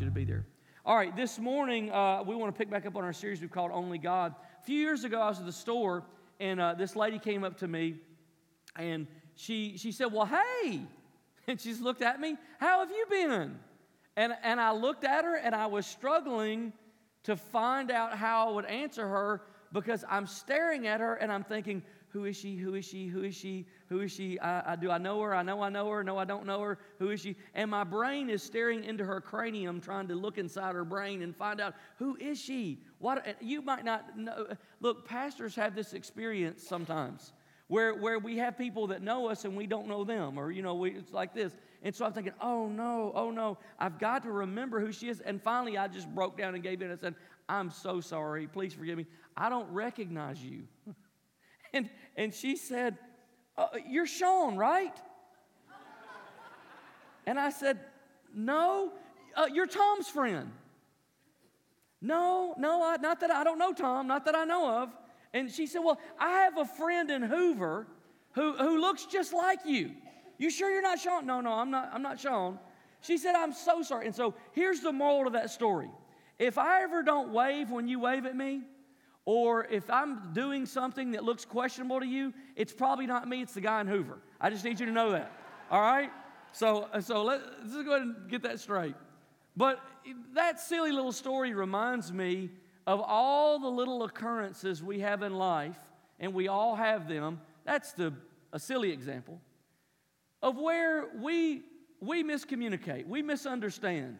you to be there. All right, this morning uh, we want to pick back up on our series we've called Only God. A few years ago, I was at the store and uh, this lady came up to me and she, she said, Well, hey. And she just looked at me, How have you been? And, and I looked at her and I was struggling to find out how I would answer her because I'm staring at her and I'm thinking, who is she? Who is she? Who is she? Who is she? I, I, do I know her? I know I know her. No, I don't know her. Who is she? And my brain is staring into her cranium, trying to look inside her brain and find out who is she. What you might not know. Look, pastors have this experience sometimes where, where we have people that know us and we don't know them, or you know, we, it's like this. And so I'm thinking, oh no, oh no, I've got to remember who she is. And finally, I just broke down and gave in and said, I'm so sorry. Please forgive me. I don't recognize you. and, and she said, uh, You're Sean, right? And I said, No, uh, you're Tom's friend. No, no, I, not that I don't know Tom, not that I know of. And she said, Well, I have a friend in Hoover who, who looks just like you. You sure you're not Sean? No, no, I'm not, I'm not Sean. She said, I'm so sorry. And so here's the moral of that story. If I ever don't wave when you wave at me, or if I'm doing something that looks questionable to you, it's probably not me, it's the guy in Hoover. I just need you to know that. All right? So, so let, us go ahead and get that straight. But that silly little story reminds me of all the little occurrences we have in life, and we all have them. That's the, a silly example of where we, we miscommunicate, we misunderstand,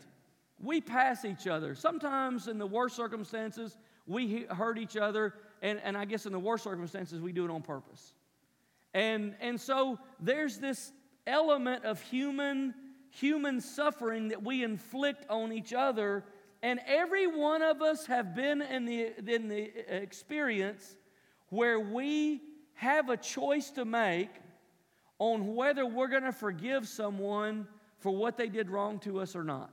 we pass each other. Sometimes, in the worst circumstances, we hurt each other, and, and I guess in the worst circumstances, we do it on purpose. And, and so there's this element of human, human suffering that we inflict on each other and every one of us have been in the, in the uh, experience where we have a choice to make on whether we're going to forgive someone for what they did wrong to us or not.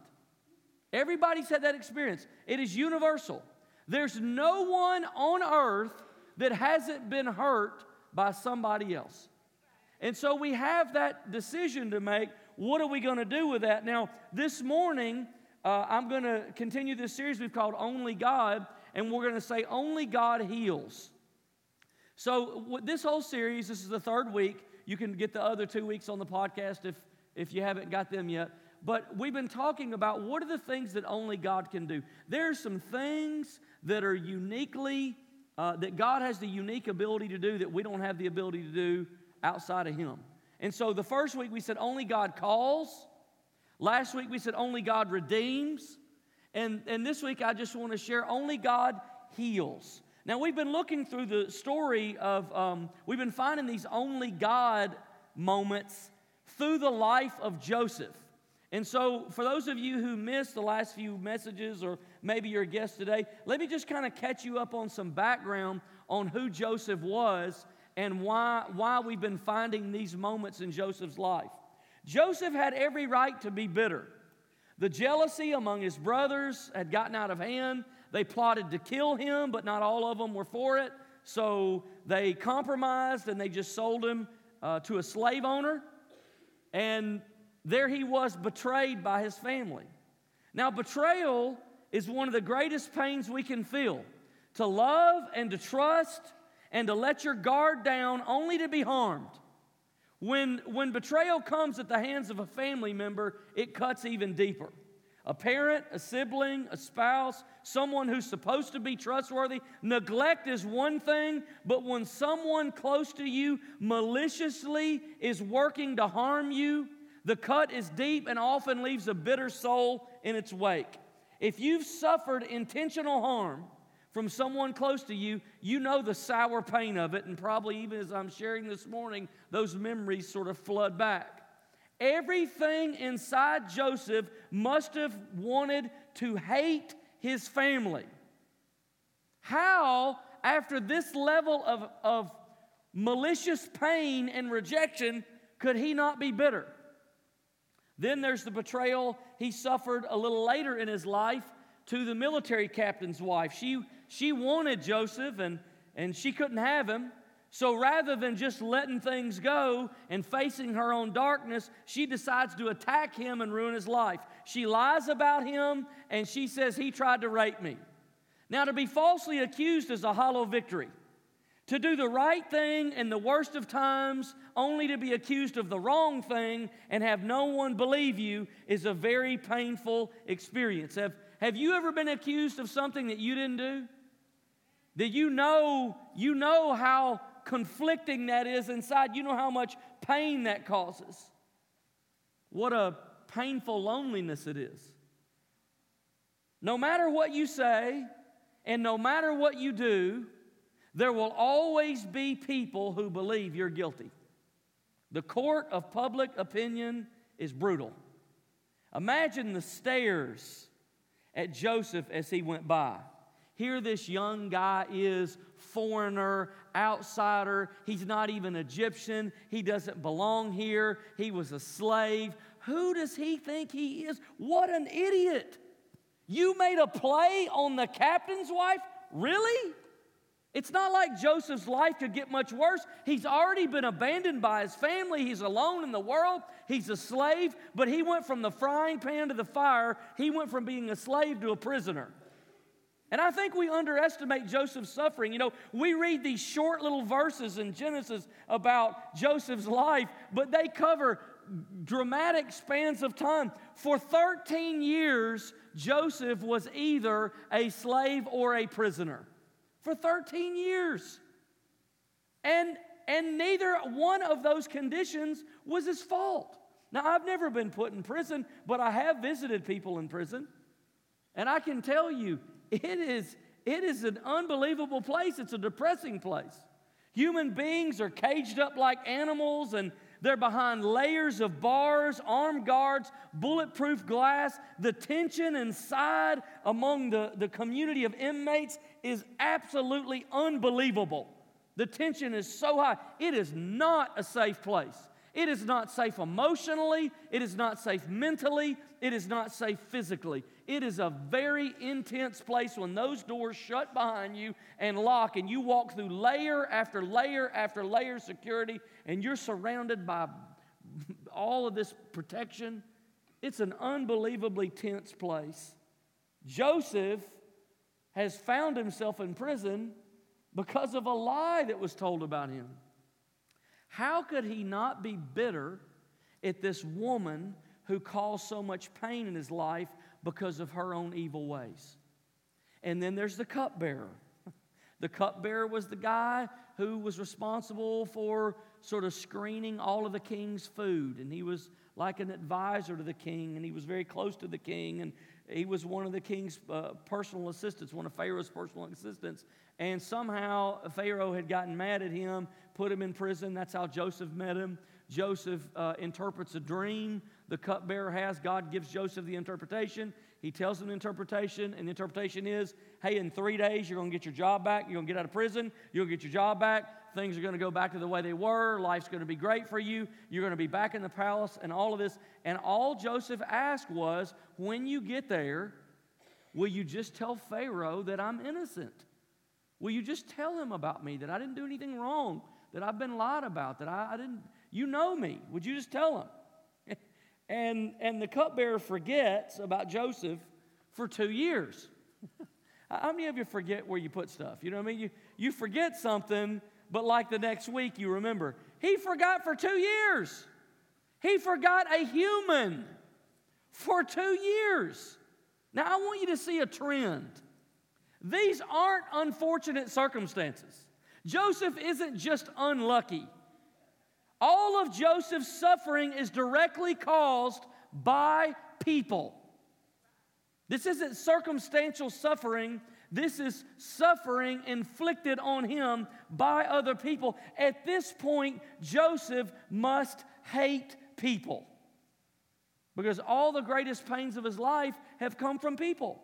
Everybody's had that experience. It is universal. There's no one on earth that hasn't been hurt by somebody else. And so we have that decision to make. What are we going to do with that? Now, this morning, uh, I'm going to continue this series we've called Only God, and we're going to say Only God Heals. So, with this whole series, this is the third week. You can get the other two weeks on the podcast if, if you haven't got them yet. But we've been talking about what are the things that only God can do. There are some things that are uniquely, uh, that God has the unique ability to do that we don't have the ability to do outside of Him. And so the first week we said only God calls. Last week we said only God redeems. And, and this week I just want to share only God heals. Now we've been looking through the story of, um, we've been finding these only God moments through the life of Joseph. And so, for those of you who missed the last few messages, or maybe you're a guest today, let me just kind of catch you up on some background on who Joseph was and why, why we've been finding these moments in Joseph's life. Joseph had every right to be bitter. The jealousy among his brothers had gotten out of hand. They plotted to kill him, but not all of them were for it. So they compromised and they just sold him uh, to a slave owner. And there he was betrayed by his family. Now, betrayal is one of the greatest pains we can feel to love and to trust and to let your guard down only to be harmed. When, when betrayal comes at the hands of a family member, it cuts even deeper. A parent, a sibling, a spouse, someone who's supposed to be trustworthy. Neglect is one thing, but when someone close to you maliciously is working to harm you, the cut is deep and often leaves a bitter soul in its wake. If you've suffered intentional harm, from someone close to you, you know the sour pain of it. And probably even as I'm sharing this morning, those memories sort of flood back. Everything inside Joseph must have wanted to hate his family. How, after this level of, of malicious pain and rejection, could he not be bitter? Then there's the betrayal he suffered a little later in his life to the military captain's wife. She she wanted Joseph and, and she couldn't have him. So rather than just letting things go and facing her own darkness, she decides to attack him and ruin his life. She lies about him, and she says he tried to rape me. Now, to be falsely accused is a hollow victory. To do the right thing in the worst of times, only to be accused of the wrong thing and have no one believe you, is a very painful experience. Have, have you ever been accused of something that you didn't do? That you know, you know how conflicting that is inside. You know how much pain that causes. What a painful loneliness it is. No matter what you say, and no matter what you do, there will always be people who believe you're guilty. The court of public opinion is brutal. Imagine the stares at Joseph as he went by. Here, this young guy is foreigner, outsider. He's not even Egyptian. He doesn't belong here. He was a slave. Who does he think he is? What an idiot. You made a play on the captain's wife? Really? It's not like Joseph's life could get much worse. He's already been abandoned by his family. He's alone in the world. He's a slave, but he went from the frying pan to the fire. He went from being a slave to a prisoner. And I think we underestimate Joseph's suffering. You know, we read these short little verses in Genesis about Joseph's life, but they cover dramatic spans of time. For 13 years, Joseph was either a slave or a prisoner. For 13 years. And, and neither one of those conditions was his fault. Now, I've never been put in prison, but I have visited people in prison. And I can tell you, it is, it is an unbelievable place. It's a depressing place. Human beings are caged up like animals and they're behind layers of bars, armed guards, bulletproof glass. The tension inside among the, the community of inmates is absolutely unbelievable. The tension is so high. It is not a safe place. It is not safe emotionally. It is not safe mentally. It is not safe physically. It is a very intense place when those doors shut behind you and lock, and you walk through layer after layer after layer of security, and you're surrounded by all of this protection. It's an unbelievably tense place. Joseph has found himself in prison because of a lie that was told about him. How could he not be bitter at this woman who caused so much pain in his life because of her own evil ways. And then there's the cupbearer. The cupbearer was the guy who was responsible for sort of screening all of the king's food. And he was like an advisor to the king, and he was very close to the king. And he was one of the king's uh, personal assistants, one of Pharaoh's personal assistants. And somehow Pharaoh had gotten mad at him, put him in prison. That's how Joseph met him. Joseph uh, interprets a dream the cupbearer has. God gives Joseph the interpretation. He tells him the interpretation, and the interpretation is hey, in three days, you're going to get your job back. You're going to get out of prison. You'll get your job back. Things are going to go back to the way they were. Life's going to be great for you. You're going to be back in the palace, and all of this. And all Joseph asked was when you get there, will you just tell Pharaoh that I'm innocent? Will you just tell him about me, that I didn't do anything wrong, that I've been lied about, that I, I didn't, you know me. Would you just tell him? And, and the cupbearer forgets about Joseph for two years. How many of you forget where you put stuff? You know what I mean? You, you forget something, but like the next week you remember. He forgot for two years. He forgot a human for two years. Now, I want you to see a trend. These aren't unfortunate circumstances. Joseph isn't just unlucky. All of Joseph's suffering is directly caused by people. This isn't circumstantial suffering. This is suffering inflicted on him by other people. At this point, Joseph must hate people because all the greatest pains of his life have come from people.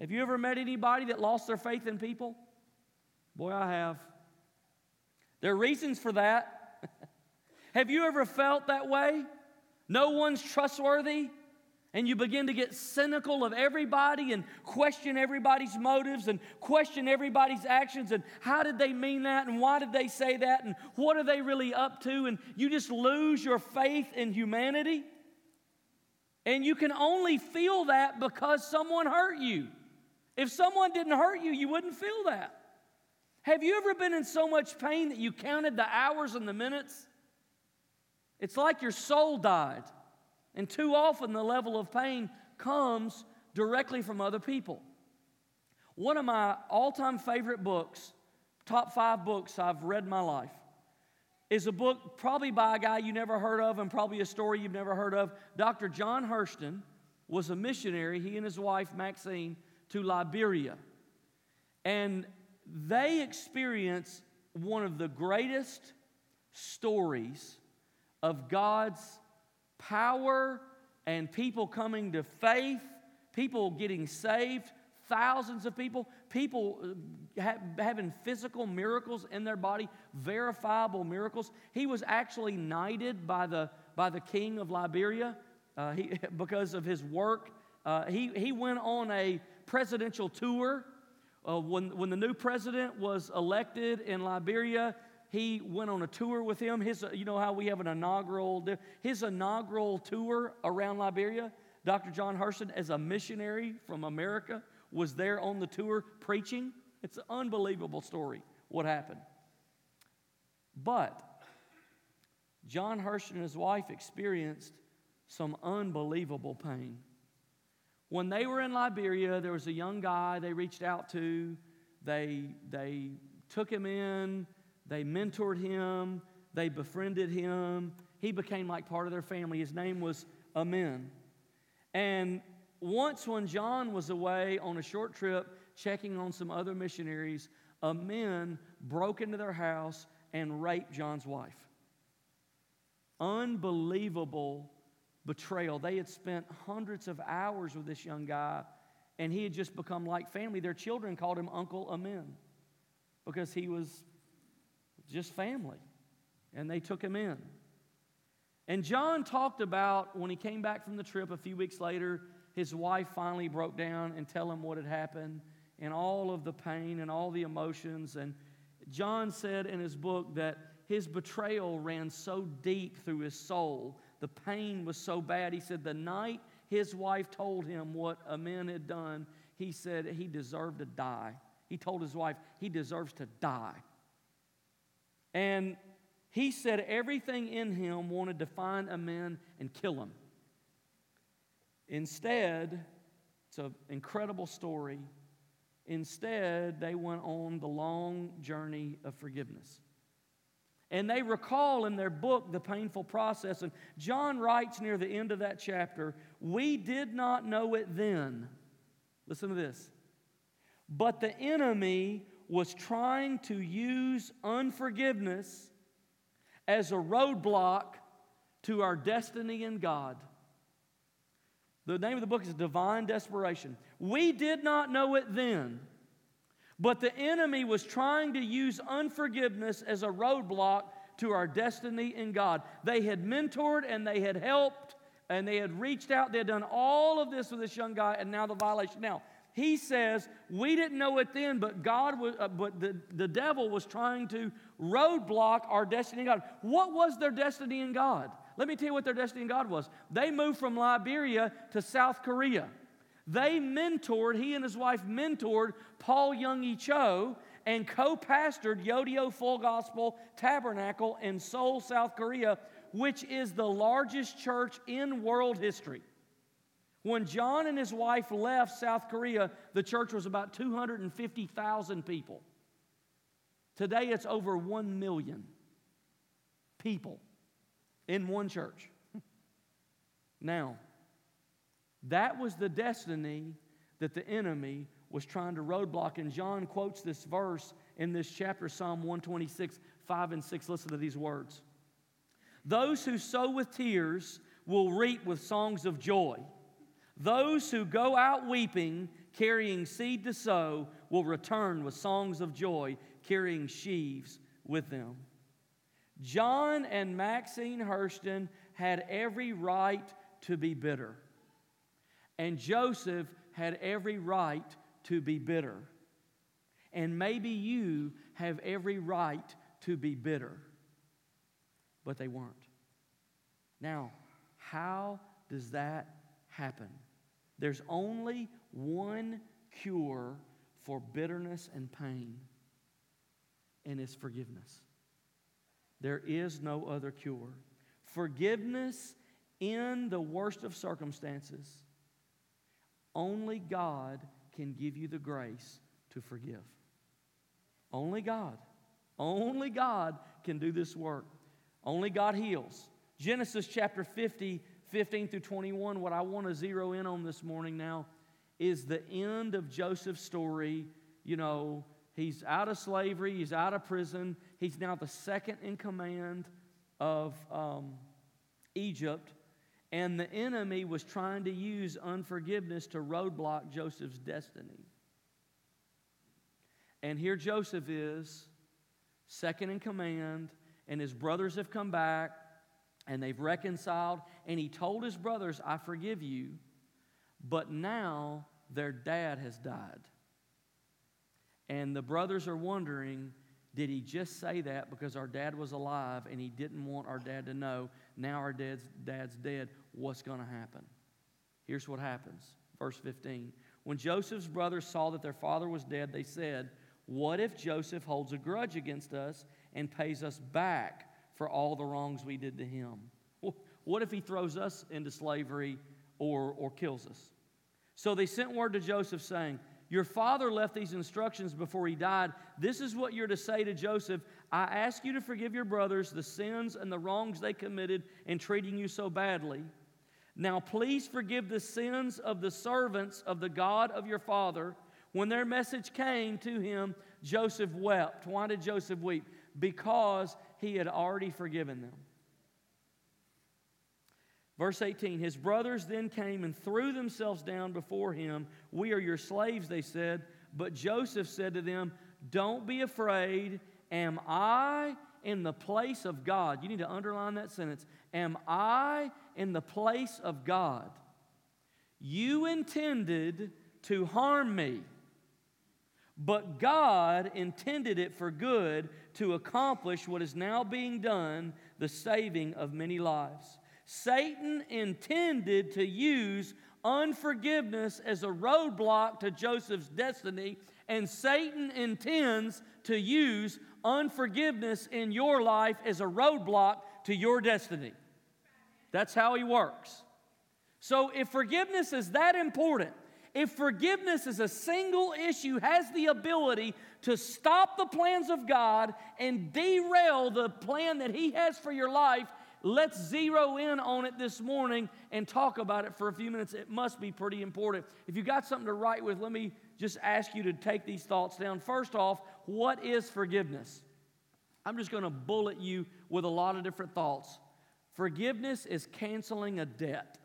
Have you ever met anybody that lost their faith in people? Boy, I have. There are reasons for that. Have you ever felt that way? No one's trustworthy? And you begin to get cynical of everybody and question everybody's motives and question everybody's actions and how did they mean that and why did they say that and what are they really up to? And you just lose your faith in humanity. And you can only feel that because someone hurt you. If someone didn't hurt you, you wouldn't feel that. Have you ever been in so much pain that you counted the hours and the minutes? It's like your soul died. And too often, the level of pain comes directly from other people. One of my all time favorite books, top five books I've read in my life, is a book probably by a guy you never heard of and probably a story you've never heard of. Dr. John Hurston was a missionary, he and his wife Maxine, to Liberia. And they experienced one of the greatest stories of God's power and people coming to faith, people getting saved, thousands of people, people uh, ha- having physical miracles in their body, verifiable miracles. He was actually knighted by the, by the king of Liberia uh, he, because of his work. Uh, he, he went on a presidential tour. Uh, when, when the new president was elected in Liberia, he went on a tour with him. His, uh, you know how we have an inaugural, his inaugural tour around Liberia, Dr. John Hurston, as a missionary from America, was there on the tour preaching. It's an unbelievable story what happened. But John Hurston and his wife experienced some unbelievable pain. When they were in Liberia, there was a young guy they reached out to. They, they took him in, they mentored him, they befriended him. He became like part of their family. His name was Amen. And once, when John was away on a short trip checking on some other missionaries, Amen broke into their house and raped John's wife. Unbelievable betrayal. They had spent hundreds of hours with this young guy, and he had just become like family. Their children called him Uncle Amen because he was just family, and they took him in. And John talked about when he came back from the trip a few weeks later, his wife finally broke down and tell him what had happened and all of the pain and all the emotions. And John said in his book that his betrayal ran so deep through his soul. The pain was so bad. He said the night his wife told him what Amen had done, he said he deserved to die. He told his wife he deserves to die. And he said everything in him wanted to find Amen and kill him. Instead, it's an incredible story. Instead, they went on the long journey of forgiveness. And they recall in their book the painful process. And John writes near the end of that chapter We did not know it then. Listen to this. But the enemy was trying to use unforgiveness as a roadblock to our destiny in God. The name of the book is Divine Desperation. We did not know it then, but the enemy was trying to use unforgiveness as a roadblock to our destiny in God. They had mentored and they had helped and they had reached out. They had done all of this with this young guy, and now the violation. Now, he says, We didn't know it then, but God was, uh, but the, the devil was trying to roadblock our destiny in God. What was their destiny in God? Let me tell you what their destiny in God was. They moved from Liberia to South Korea. They mentored, he and his wife mentored Paul Yonggi Cho and co pastored Yoido Full Gospel Tabernacle in Seoul, South Korea, which is the largest church in world history. When John and his wife left South Korea, the church was about 250,000 people. Today it's over 1 million people in one church. now, that was the destiny that the enemy was trying to roadblock. And John quotes this verse in this chapter, Psalm 126, 5 and 6. Listen to these words Those who sow with tears will reap with songs of joy. Those who go out weeping, carrying seed to sow, will return with songs of joy, carrying sheaves with them. John and Maxine Hurston had every right to be bitter. And Joseph had every right to be bitter. And maybe you have every right to be bitter. But they weren't. Now, how does that happen. There's only one cure for bitterness and pain, and it's forgiveness. There is no other cure. Forgiveness in the worst of circumstances, only God can give you the grace to forgive. Only God. Only God can do this work. Only God heals. Genesis chapter 50, 15 through 21, what I want to zero in on this morning now is the end of Joseph's story. You know, he's out of slavery, he's out of prison, he's now the second in command of um, Egypt. And the enemy was trying to use unforgiveness to roadblock Joseph's destiny. And here Joseph is, second in command, and his brothers have come back and they've reconciled. And he told his brothers, I forgive you. But now their dad has died. And the brothers are wondering, did he just say that because our dad was alive and he didn't want our dad to know? Now our dad's, dad's dead. What's going to happen? Here's what happens. Verse 15. When Joseph's brothers saw that their father was dead, they said, What if Joseph holds a grudge against us and pays us back for all the wrongs we did to him? What if he throws us into slavery or, or kills us? So they sent word to Joseph saying, Your father left these instructions before he died. This is what you're to say to Joseph I ask you to forgive your brothers the sins and the wrongs they committed in treating you so badly. Now, please forgive the sins of the servants of the God of your father. When their message came to him, Joseph wept. Why did Joseph weep? Because he had already forgiven them. Verse 18 His brothers then came and threw themselves down before him. We are your slaves, they said. But Joseph said to them, Don't be afraid. Am I in the place of God? You need to underline that sentence. Am I in the place of God? You intended to harm me, but God intended it for good to accomplish what is now being done, the saving of many lives. Satan intended to use unforgiveness as a roadblock to Joseph's destiny, and Satan intends to use unforgiveness in your life as a roadblock to your destiny. That's how he works. So, if forgiveness is that important, if forgiveness is a single issue, has the ability to stop the plans of God and derail the plan that He has for your life, let's zero in on it this morning and talk about it for a few minutes. It must be pretty important. If you got something to write with, let me just ask you to take these thoughts down. First off, what is forgiveness? I'm just going to bullet you with a lot of different thoughts. Forgiveness is canceling a debt.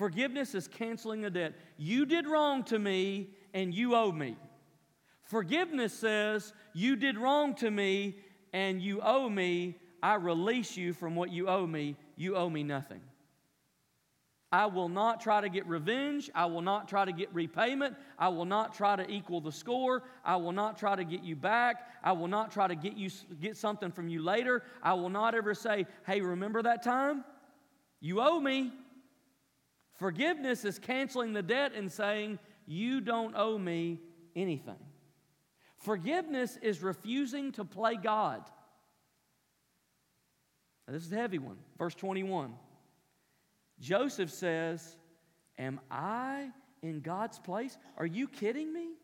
Forgiveness is canceling a debt. You did wrong to me and you owe me. Forgiveness says, You did wrong to me and you owe me. I release you from what you owe me. You owe me nothing. I will not try to get revenge. I will not try to get repayment. I will not try to equal the score. I will not try to get you back. I will not try to get you get something from you later. I will not ever say, "Hey, remember that time? You owe me." Forgiveness is canceling the debt and saying, "You don't owe me anything." Forgiveness is refusing to play God. Now, this is a heavy one. Verse 21. Joseph says, Am I in God's place? Are you kidding me?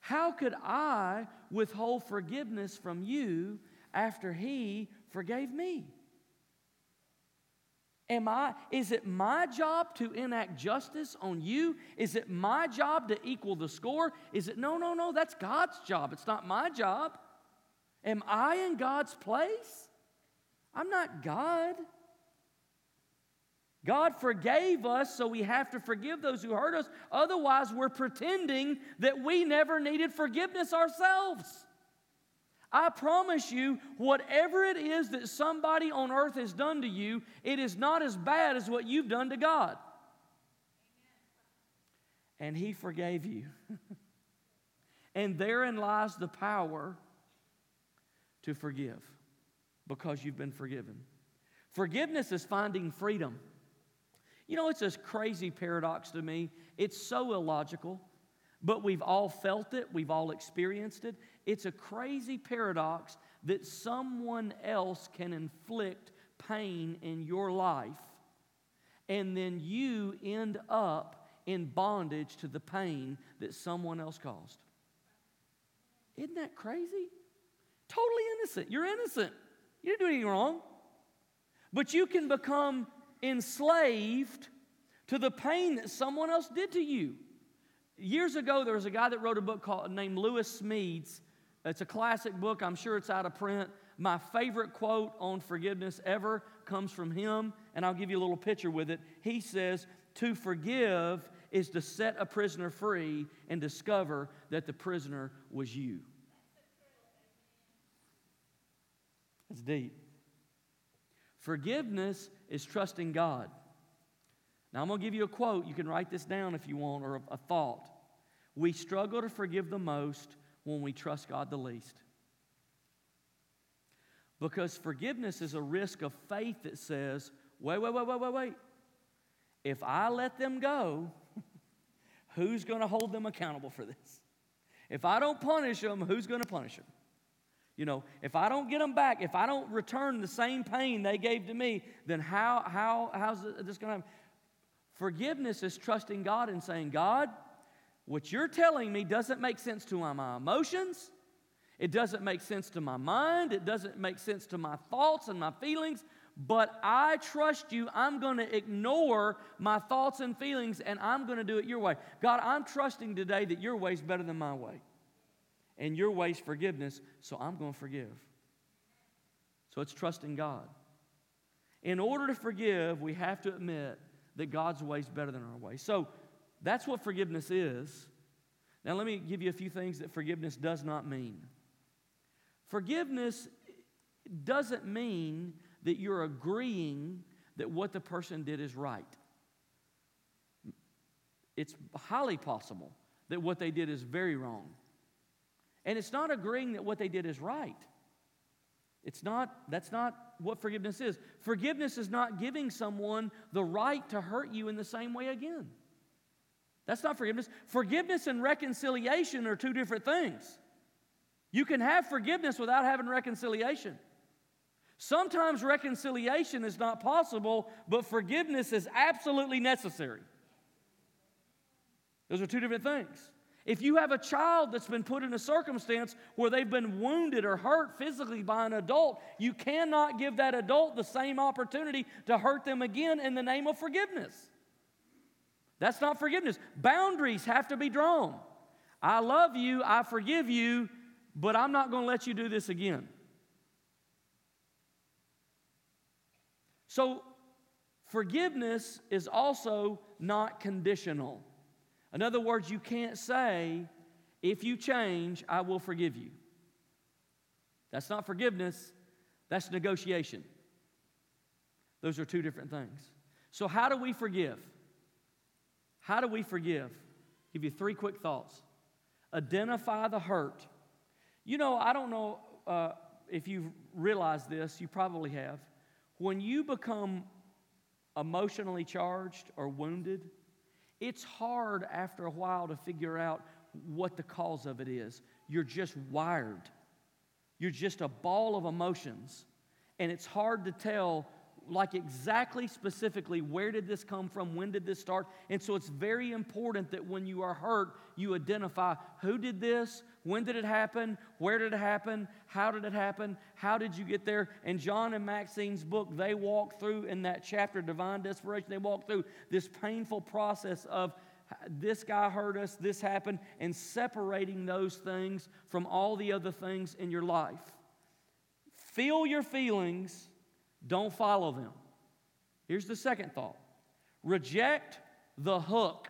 How could I withhold forgiveness from you after he forgave me? Am I, is it my job to enact justice on you? Is it my job to equal the score? Is it, no, no, no, that's God's job. It's not my job. Am I in God's place? I'm not God. God forgave us, so we have to forgive those who hurt us. Otherwise, we're pretending that we never needed forgiveness ourselves. I promise you, whatever it is that somebody on earth has done to you, it is not as bad as what you've done to God. And He forgave you. and therein lies the power to forgive because you've been forgiven. Forgiveness is finding freedom. You know, it's a crazy paradox to me. It's so illogical, but we've all felt it, we've all experienced it. It's a crazy paradox that someone else can inflict pain in your life, and then you end up in bondage to the pain that someone else caused. Isn't that crazy? Totally innocent. You're innocent. You didn't do anything wrong. But you can become enslaved to the pain that someone else did to you. Years ago, there was a guy that wrote a book called named Lewis Smedes. It's a classic book. I'm sure it's out of print. My favorite quote on forgiveness ever comes from him, and I'll give you a little picture with it. He says, To forgive is to set a prisoner free and discover that the prisoner was you. That's deep. Forgiveness is trusting God. Now, I'm going to give you a quote. You can write this down if you want, or a, a thought. We struggle to forgive the most when we trust God the least. Because forgiveness is a risk of faith that says, wait, wait, wait, wait, wait, wait. If I let them go, who's going to hold them accountable for this? If I don't punish them, who's going to punish them? You know, if I don't get them back, if I don't return the same pain they gave to me, then how, how, how's this going to happen? Forgiveness is trusting God and saying, God, what you're telling me doesn't make sense to my emotions. It doesn't make sense to my mind. It doesn't make sense to my thoughts and my feelings. But I trust you. I'm going to ignore my thoughts and feelings and I'm going to do it your way. God, I'm trusting today that your way is better than my way and your way is forgiveness, so I'm going to forgive. So it's trusting God. In order to forgive, we have to admit that God's way is better than our way. So that's what forgiveness is. Now, let me give you a few things that forgiveness does not mean. Forgiveness doesn't mean that you're agreeing that what the person did is right. It's highly possible that what they did is very wrong. And it's not agreeing that what they did is right. It's not, that's not what forgiveness is. Forgiveness is not giving someone the right to hurt you in the same way again. That's not forgiveness. Forgiveness and reconciliation are two different things. You can have forgiveness without having reconciliation. Sometimes reconciliation is not possible, but forgiveness is absolutely necessary. Those are two different things. If you have a child that's been put in a circumstance where they've been wounded or hurt physically by an adult, you cannot give that adult the same opportunity to hurt them again in the name of forgiveness. That's not forgiveness. Boundaries have to be drawn. I love you, I forgive you, but I'm not going to let you do this again. So, forgiveness is also not conditional. In other words, you can't say, if you change, I will forgive you. That's not forgiveness, that's negotiation. Those are two different things. So, how do we forgive? How do we forgive? give you three quick thoughts. Identify the hurt. You know, I don't know uh, if you've realized this, you probably have. When you become emotionally charged or wounded, it's hard after a while to figure out what the cause of it is. You're just wired, you're just a ball of emotions. And it's hard to tell, like exactly specifically, where did this come from? When did this start? And so it's very important that when you are hurt, you identify who did this, when did it happen? Where did it happen? How did it happen? How did you get there? And John and Maxine's book, they walk through in that chapter, Divine Desperation, they walk through this painful process of this guy hurt us, this happened, and separating those things from all the other things in your life. Feel your feelings, don't follow them. Here's the second thought reject the hook.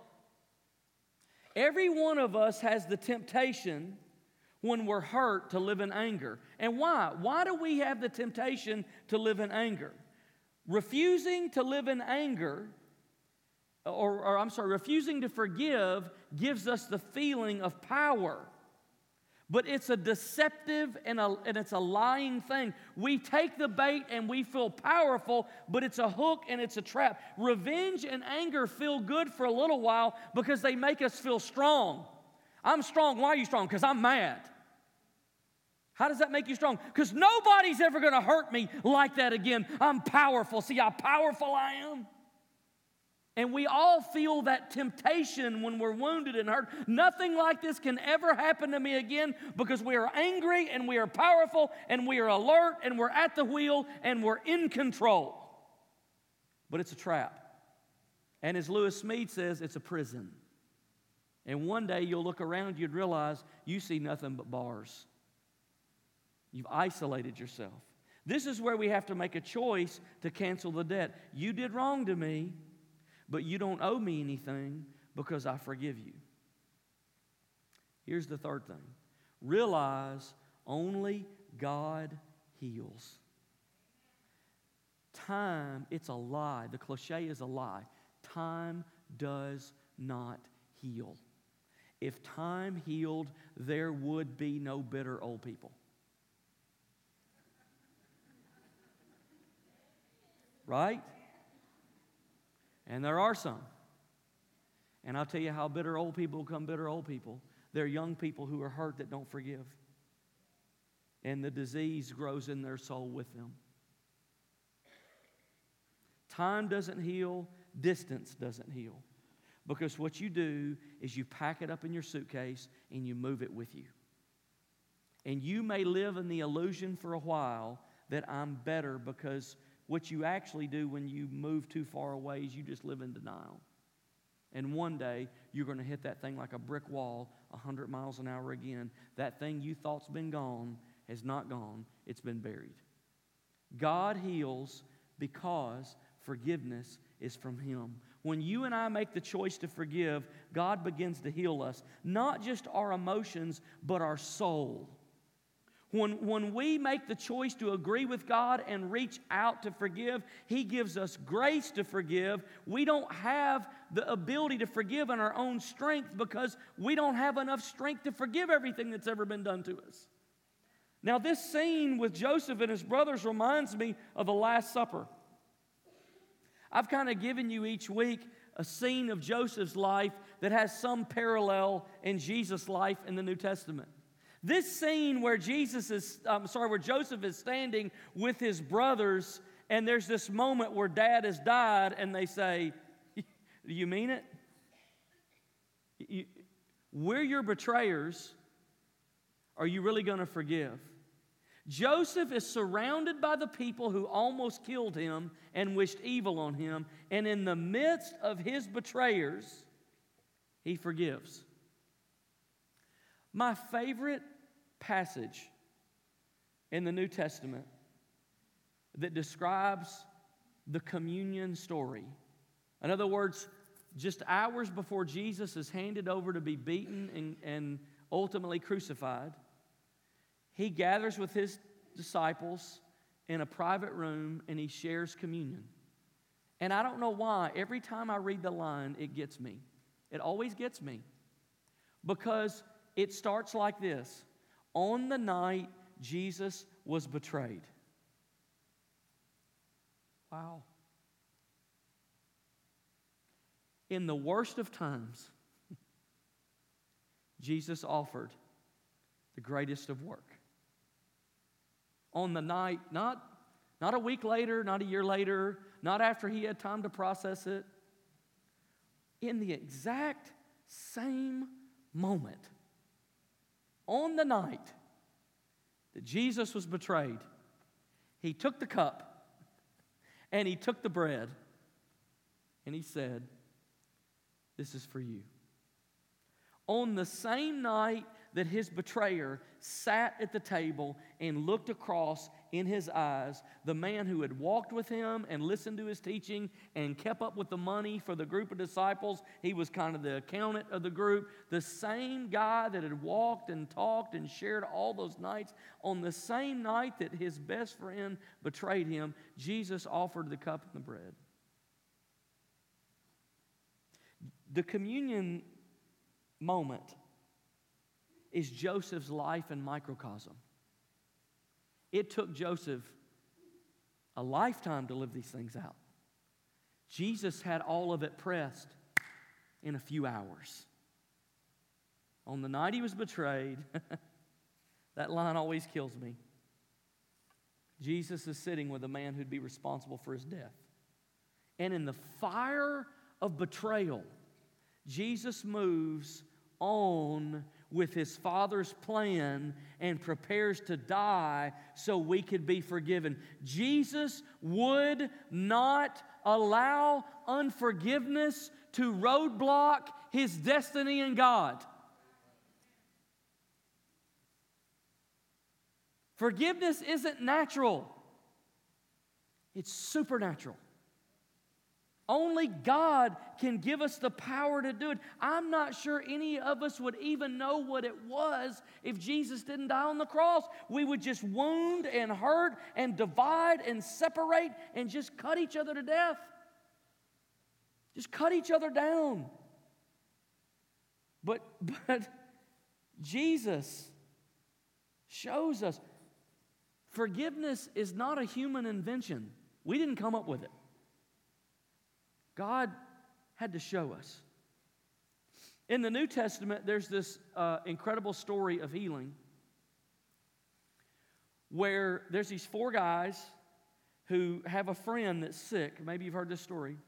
Every one of us has the temptation when we're hurt to live in anger. And why? Why do we have the temptation to live in anger? Refusing to live in anger, or, or, I'm sorry, refusing to forgive gives us the feeling of power. But it's a deceptive and, a, and it's a lying thing. We take the bait and we feel powerful, but it's a hook and it's a trap. Revenge and anger feel good for a little while because they make us feel strong. I'm strong. Why are you strong? Because I'm mad. How does that make you strong? Because nobody's ever going to hurt me like that again. I'm powerful. See how powerful I am? And we all feel that temptation when we're wounded and hurt. Nothing like this can ever happen to me again because we are angry and we are powerful and we are alert and we're at the wheel and we're in control. But it's a trap. And as Lewis Smedes says, it's a prison. And one day you'll look around, you'd realize you see nothing but bars. You've isolated yourself. This is where we have to make a choice to cancel the debt. You did wrong to me but you don't owe me anything because I forgive you. Here's the third thing realize only God heals. Time, it's a lie. The cliche is a lie. Time does not heal. If time healed, there would be no bitter old people. Right? And there are some. And I'll tell you how bitter old people become bitter old people. They're young people who are hurt that don't forgive. And the disease grows in their soul with them. Time doesn't heal, distance doesn't heal. Because what you do is you pack it up in your suitcase and you move it with you. And you may live in the illusion for a while that I'm better because what you actually do when you move too far away is you just live in denial. And one day, you're going to hit that thing like a brick wall 100 miles an hour again. That thing you thought's been gone has not gone, it's been buried. God heals because forgiveness is from Him. When you and I make the choice to forgive, God begins to heal us, not just our emotions, but our soul. When, when we make the choice to agree with God and reach out to forgive, He gives us grace to forgive. We don't have the ability to forgive in our own strength because we don't have enough strength to forgive everything that's ever been done to us. Now, this scene with Joseph and his brothers reminds me of the Last Supper. I've kind of given you each week a scene of Joseph's life that has some parallel in Jesus' life in the New Testament. This scene where Jesus is, I'm sorry, where Joseph is standing with his brothers, and there's this moment where dad has died, and they say, Do you mean it? We're your betrayers. Are you really going to forgive? Joseph is surrounded by the people who almost killed him and wished evil on him, and in the midst of his betrayers, he forgives. My favorite passage in the New Testament that describes the communion story. In other words, just hours before Jesus is handed over to be beaten and, and ultimately crucified, he gathers with his disciples in a private room and he shares communion. And I don't know why, every time I read the line, it gets me. It always gets me. Because it starts like this On the night Jesus was betrayed. Wow. In the worst of times, Jesus offered the greatest of work. On the night, not, not a week later, not a year later, not after he had time to process it, in the exact same moment on the night that Jesus was betrayed, he took the cup and he took the bread and he said, This is for you. On the same night that his betrayer sat at the table and looked across in his eyes the man who had walked with him and listened to his teaching and kept up with the money for the group of disciples. He was kind of the accountant of the group. The same guy that had walked and talked and shared all those nights. On the same night that his best friend betrayed him, Jesus offered the cup and the bread. The communion moment is Joseph's life in microcosm. It took Joseph a lifetime to live these things out. Jesus had all of it pressed in a few hours. On the night he was betrayed, that line always kills me. Jesus is sitting with a man who'd be responsible for his death. And in the fire of betrayal, Jesus moves on with his father's plan and prepares to die so we could be forgiven. Jesus would not allow unforgiveness to roadblock his destiny in God. Forgiveness isn't natural, it's supernatural. Only God can give us the power to do it. I'm not sure any of us would even know what it was if Jesus didn't die on the cross. We would just wound and hurt and divide and separate and just cut each other to death. Just cut each other down. But, but Jesus shows us forgiveness is not a human invention. We didn't come up with it. God had to show us. In the New Testament, there's this uh, incredible story of healing where there's these four guys who have a friend that's sick. Maybe you've heard this story.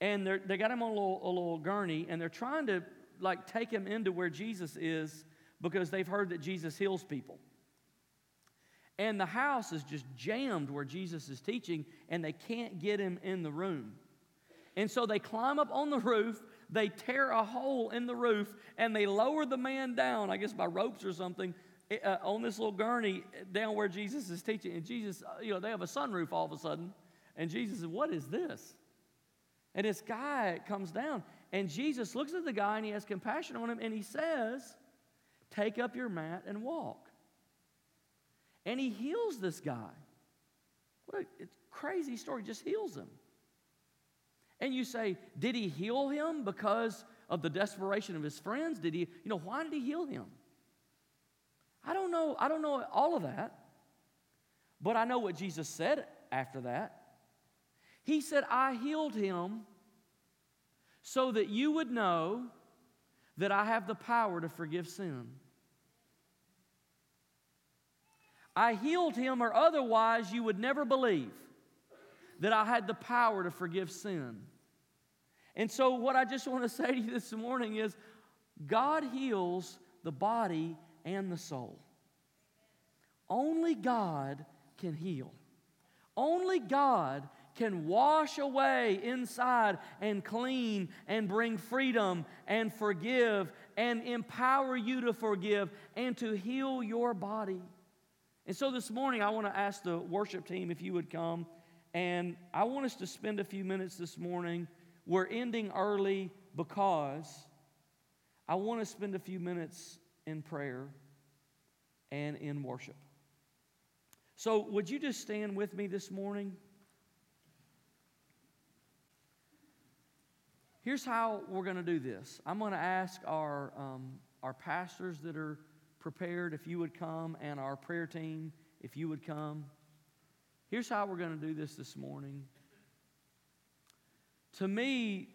And they got him on a little, a little gurney, and they're trying to like take him into where Jesus is because they've heard that Jesus heals people. And the house is just jammed where Jesus is teaching, and they can't get him in the room. And so they climb up on the roof, they tear a hole in the roof, and they lower the man down, I guess by ropes or something, eh, uh, on this little gurney down where Jesus is teaching. And Jesus, uh, you know, they have a sunroof all of a sudden. And Jesus says, What is this? And this guy comes down, and Jesus looks at the guy and he has compassion on him, and he says, Take up your mat and walk. And he heals this guy. What a crazy story, just heals him. And you say, did he heal him because of the desperation of his friends? Did he, you know, why did he heal him? I don't know. I don't know all of that. But I know what Jesus said after that. He said, I healed him so that you would know that I have the power to forgive sin. I healed him, or otherwise you would never believe that I had the power to forgive sin. And so, what I just want to say to you this morning is God heals the body and the soul. Only God can heal. Only God can wash away inside and clean and bring freedom and forgive and empower you to forgive and to heal your body. And so this morning, I want to ask the worship team if you would come. And I want us to spend a few minutes this morning. We're ending early because I want to spend a few minutes in prayer and in worship. So, would you just stand with me this morning? Here's how we're going to do this I'm going to ask our, um, our pastors that are prepared if you would come, and our prayer team if you would come. Here's how we're going to do this this morning. To me,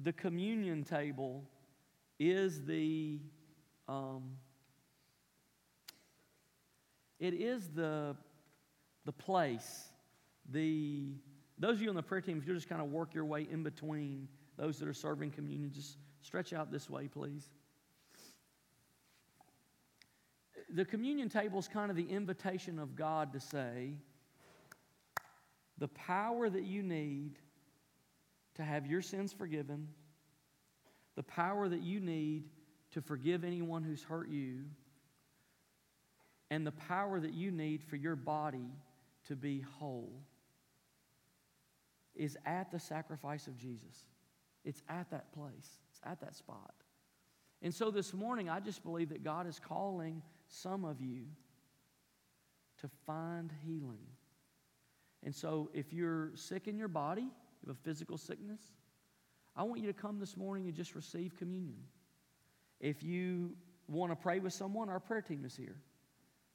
the communion table is the um, it is the the place the those of you on the prayer team if you'll just kind of work your way in between those that are serving communion just stretch out this way please. The communion table is kind of the invitation of god to say the power that you need to have your sins forgiven, the power that you need to forgive anyone who's hurt you, and the power that you need for your body to be whole is at the sacrifice of Jesus. It's at that place, it's at that spot. And so this morning, I just believe that God is calling some of you to find healing. And so, if you're sick in your body, you have a physical sickness, I want you to come this morning and just receive communion. If you want to pray with someone, our prayer team is here.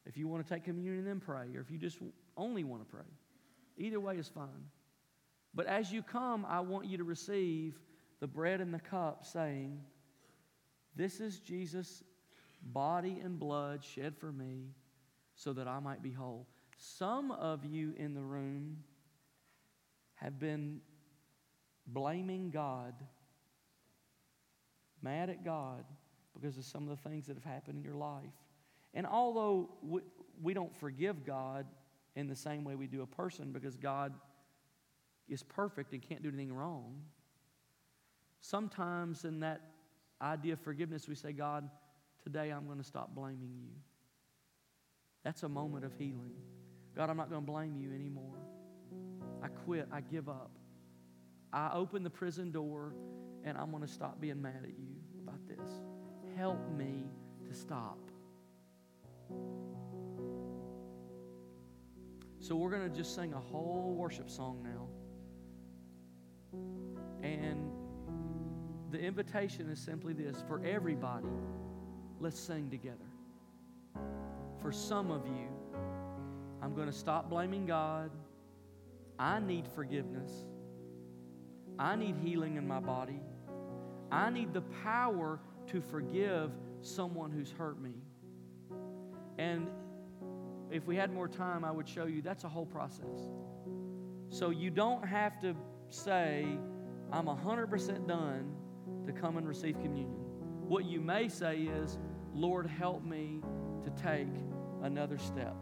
If you want to take communion, and then pray. Or if you just only want to pray, either way is fine. But as you come, I want you to receive the bread and the cup, saying, This is Jesus' body and blood shed for me so that I might be whole. Some of you in the room have been blaming God, mad at God because of some of the things that have happened in your life. And although we, we don't forgive God in the same way we do a person because God is perfect and can't do anything wrong, sometimes in that idea of forgiveness, we say, God, today I'm going to stop blaming you. That's a moment of healing. God, I'm not going to blame you anymore. I quit. I give up. I open the prison door and I'm going to stop being mad at you about this. Help me to stop. So we're going to just sing a whole worship song now. And the invitation is simply this for everybody, let's sing together. For some of you, I'm going to stop blaming God. I need forgiveness. I need healing in my body. I need the power to forgive someone who's hurt me. And if we had more time, I would show you that's a whole process. So you don't have to say, I'm 100% done to come and receive communion. What you may say is, Lord, help me to take another step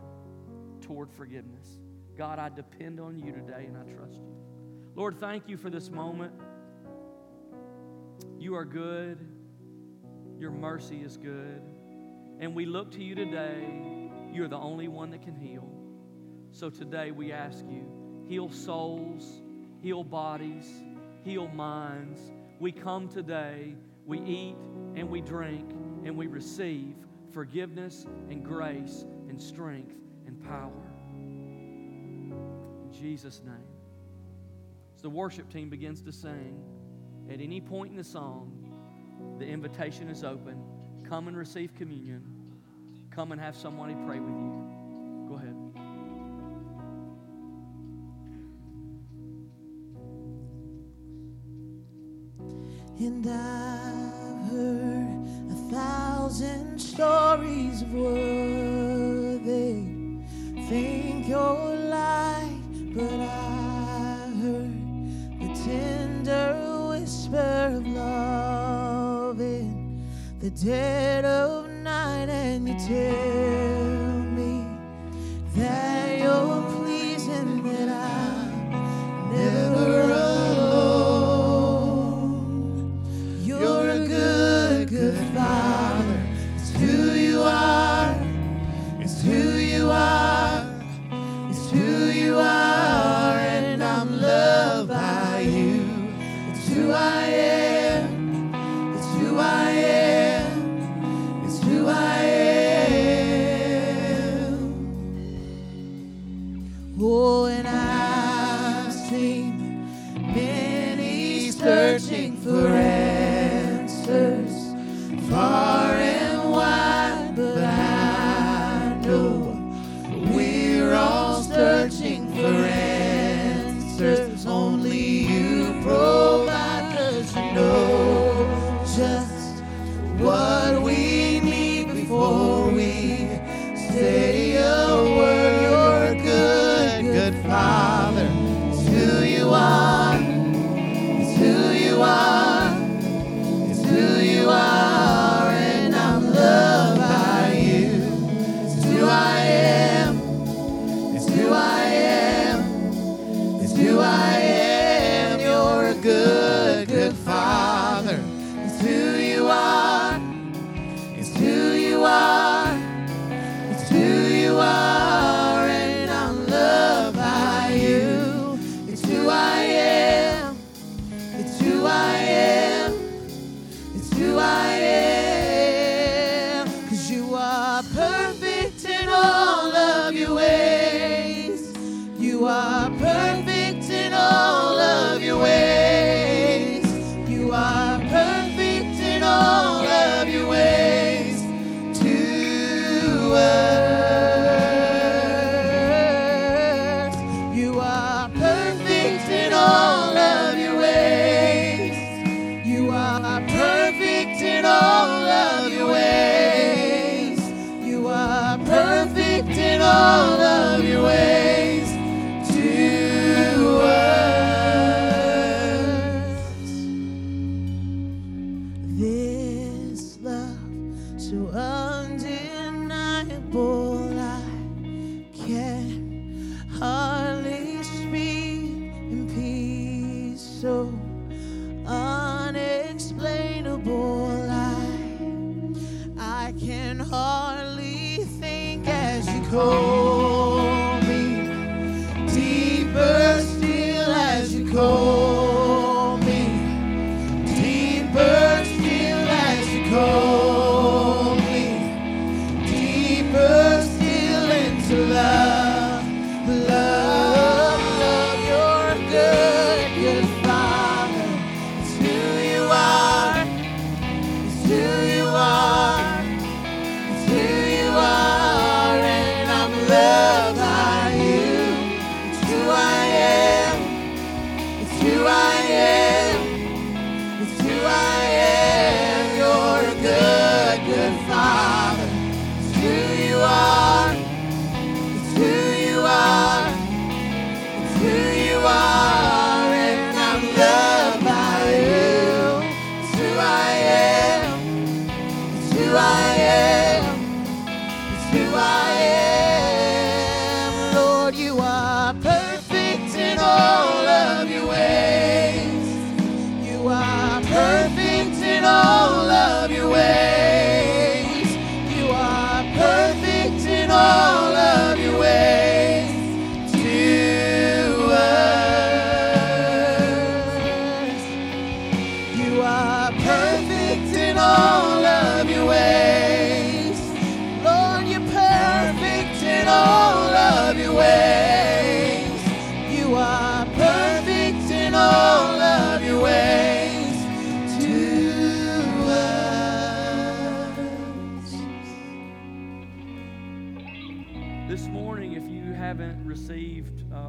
toward forgiveness. God, I depend on you today and I trust you. Lord, thank you for this moment. You are good. Your mercy is good. And we look to you today. You're the only one that can heal. So today we ask you heal souls, heal bodies, heal minds. We come today, we eat and we drink and we receive forgiveness and grace and strength and power. In Jesus' name. The worship team begins to sing, at any point in the song, the invitation is open. Come and receive communion. Come and have somebody pray with you. Go ahead. And I've heard a thousand stories of what they think you're like, but I tender whisper of love in the dead of night, and you tell me that you're to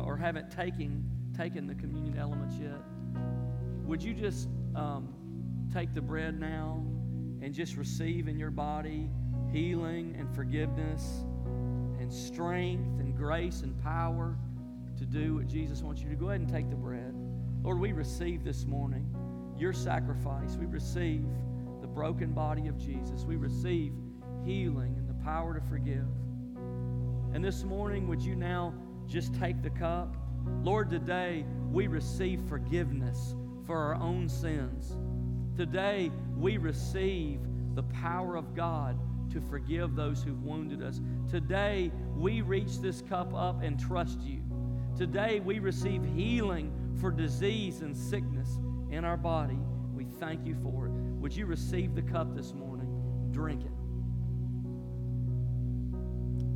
or haven't taken taken the communion elements yet, would you just um, take the bread now and just receive in your body healing and forgiveness and strength and grace and power to do what Jesus wants you to go ahead and take the bread. Lord, we receive this morning your sacrifice. We receive the broken body of Jesus. We receive healing and the power to forgive. And this morning, would you now just take the cup? Lord, today we receive forgiveness for our own sins. Today we receive the power of God to forgive those who've wounded us. Today we reach this cup up and trust you. Today we receive healing for disease and sickness in our body. We thank you for it. Would you receive the cup this morning? Drink it.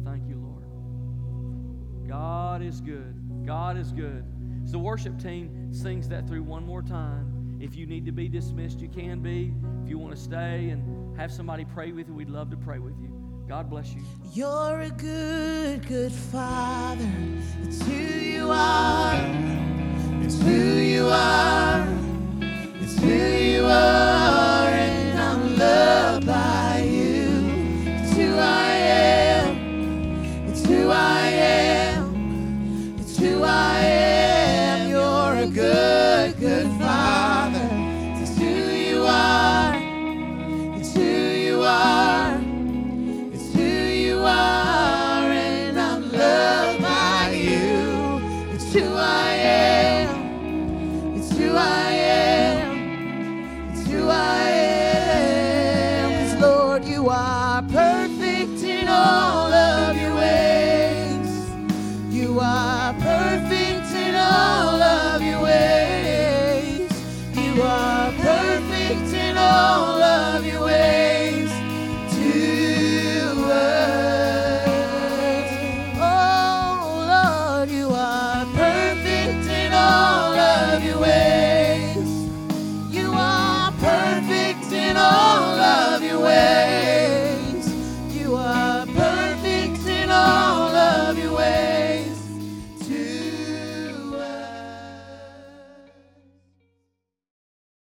Thank you. God is good. God is good. As the worship team sings that through one more time, if you need to be dismissed, you can be. If you want to stay and have somebody pray with you, we'd love to pray with you. God bless you. You're a good, good father. It's who you are. It's who you are.